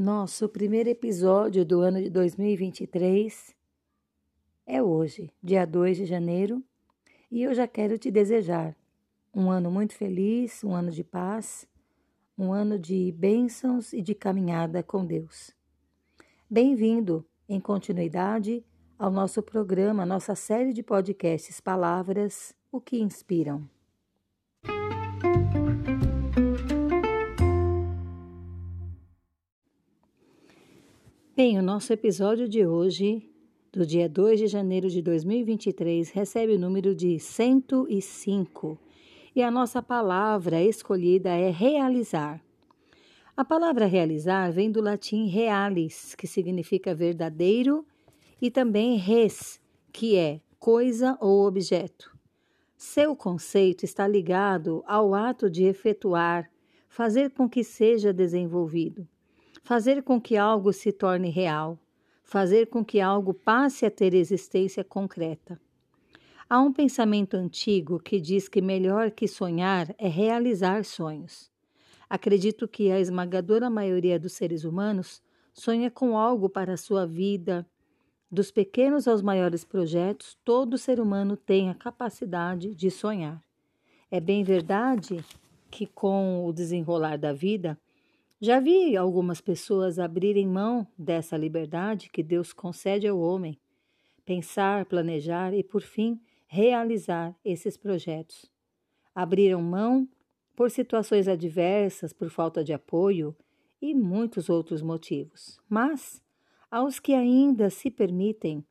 nosso primeiro episódio do ano de 2023 é hoje, dia 2 de janeiro, e eu já quero te desejar um ano muito feliz, um ano de paz, um ano de bênçãos e de caminhada com Deus. Bem-vindo, em continuidade, ao nosso programa, nossa série de podcasts Palavras, o que inspiram. Bem, o nosso episódio de hoje, do dia 2 de janeiro de 2023, recebe o número de 105 e a nossa palavra escolhida é realizar. A palavra realizar vem do latim realis, que significa verdadeiro, e também res, que é coisa ou objeto. Seu conceito está ligado ao ato de efetuar, fazer com que seja desenvolvido fazer com que algo se torne real, fazer com que algo passe a ter existência concreta. Há um pensamento antigo que diz que melhor que sonhar é realizar sonhos. Acredito que a esmagadora maioria dos seres humanos sonha com algo para a sua vida. Dos pequenos aos maiores projetos, todo ser humano tem a capacidade de sonhar. É bem verdade que, com o desenrolar da vida, já vi algumas pessoas abrirem mão dessa liberdade que Deus concede ao homem, pensar, planejar e, por fim, realizar esses projetos. Abriram mão por situações adversas, por falta de apoio e muitos outros motivos. Mas, aos que ainda se permitem,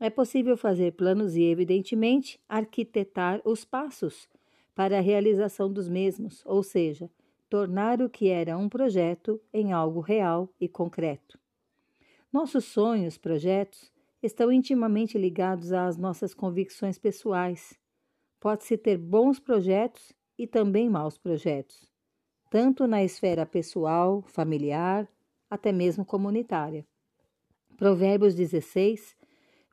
é possível fazer planos e, evidentemente, arquitetar os passos para a realização dos mesmos, ou seja, tornar o que era um projeto em algo real e concreto. Nossos sonhos, projetos, estão intimamente ligados às nossas convicções pessoais. Pode-se ter bons projetos e também maus projetos, tanto na esfera pessoal, familiar, até mesmo comunitária. Provérbios 16,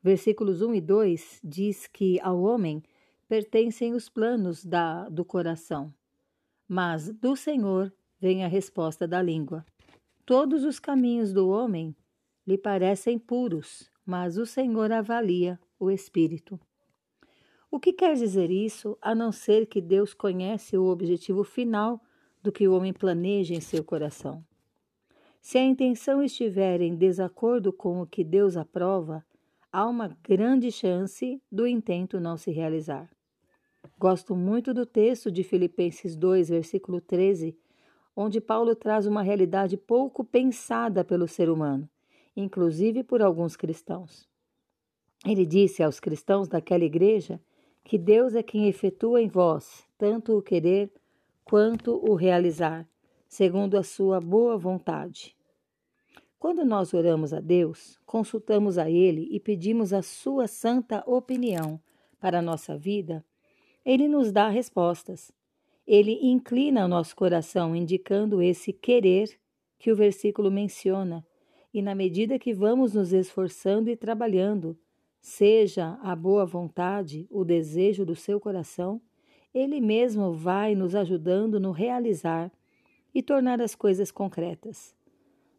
versículos 1 e 2 diz que ao homem pertencem os planos da, do coração, mas do Senhor vem a resposta da língua. Todos os caminhos do homem lhe parecem puros, mas o Senhor avalia o espírito. O que quer dizer isso, a não ser que Deus conhece o objetivo final do que o homem planeja em seu coração? Se a intenção estiver em desacordo com o que Deus aprova, há uma grande chance do intento não se realizar. Gosto muito do texto de Filipenses 2, versículo 13, onde Paulo traz uma realidade pouco pensada pelo ser humano, inclusive por alguns cristãos. Ele disse aos cristãos daquela igreja que Deus é quem efetua em vós tanto o querer quanto o realizar, segundo a sua boa vontade. Quando nós oramos a Deus, consultamos a Ele e pedimos a sua santa opinião para a nossa vida, ele nos dá respostas. Ele inclina o nosso coração, indicando esse querer que o versículo menciona, e na medida que vamos nos esforçando e trabalhando, seja a boa vontade, o desejo do seu coração, ele mesmo vai nos ajudando no realizar e tornar as coisas concretas.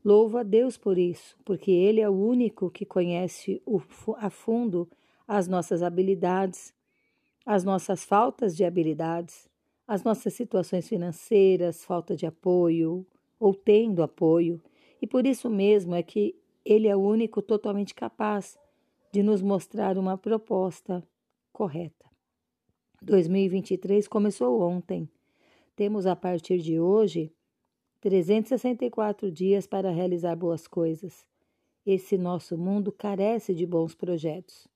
Louvo a Deus por isso, porque Ele é o único que conhece a fundo as nossas habilidades, as nossas faltas de habilidades, as nossas situações financeiras, falta de apoio ou tendo apoio, e por isso mesmo é que ele é o único totalmente capaz de nos mostrar uma proposta correta. 2023 começou ontem. Temos a partir de hoje 364 dias para realizar boas coisas. Esse nosso mundo carece de bons projetos.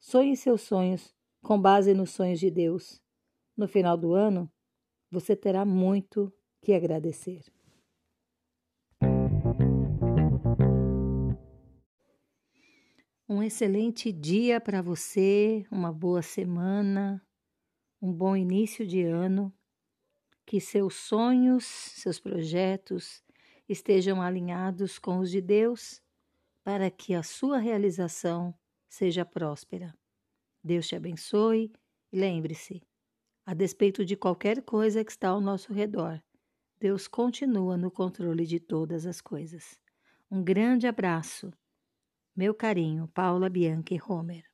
Sonhe seus sonhos com base nos sonhos de Deus. No final do ano, você terá muito que agradecer. Um excelente dia para você, uma boa semana, um bom início de ano. Que seus sonhos, seus projetos estejam alinhados com os de Deus, para que a sua realização seja próspera. Deus te abençoe e lembre-se, a despeito de qualquer coisa que está ao nosso redor, Deus continua no controle de todas as coisas. Um grande abraço. Meu carinho, Paula Bianchi Homer.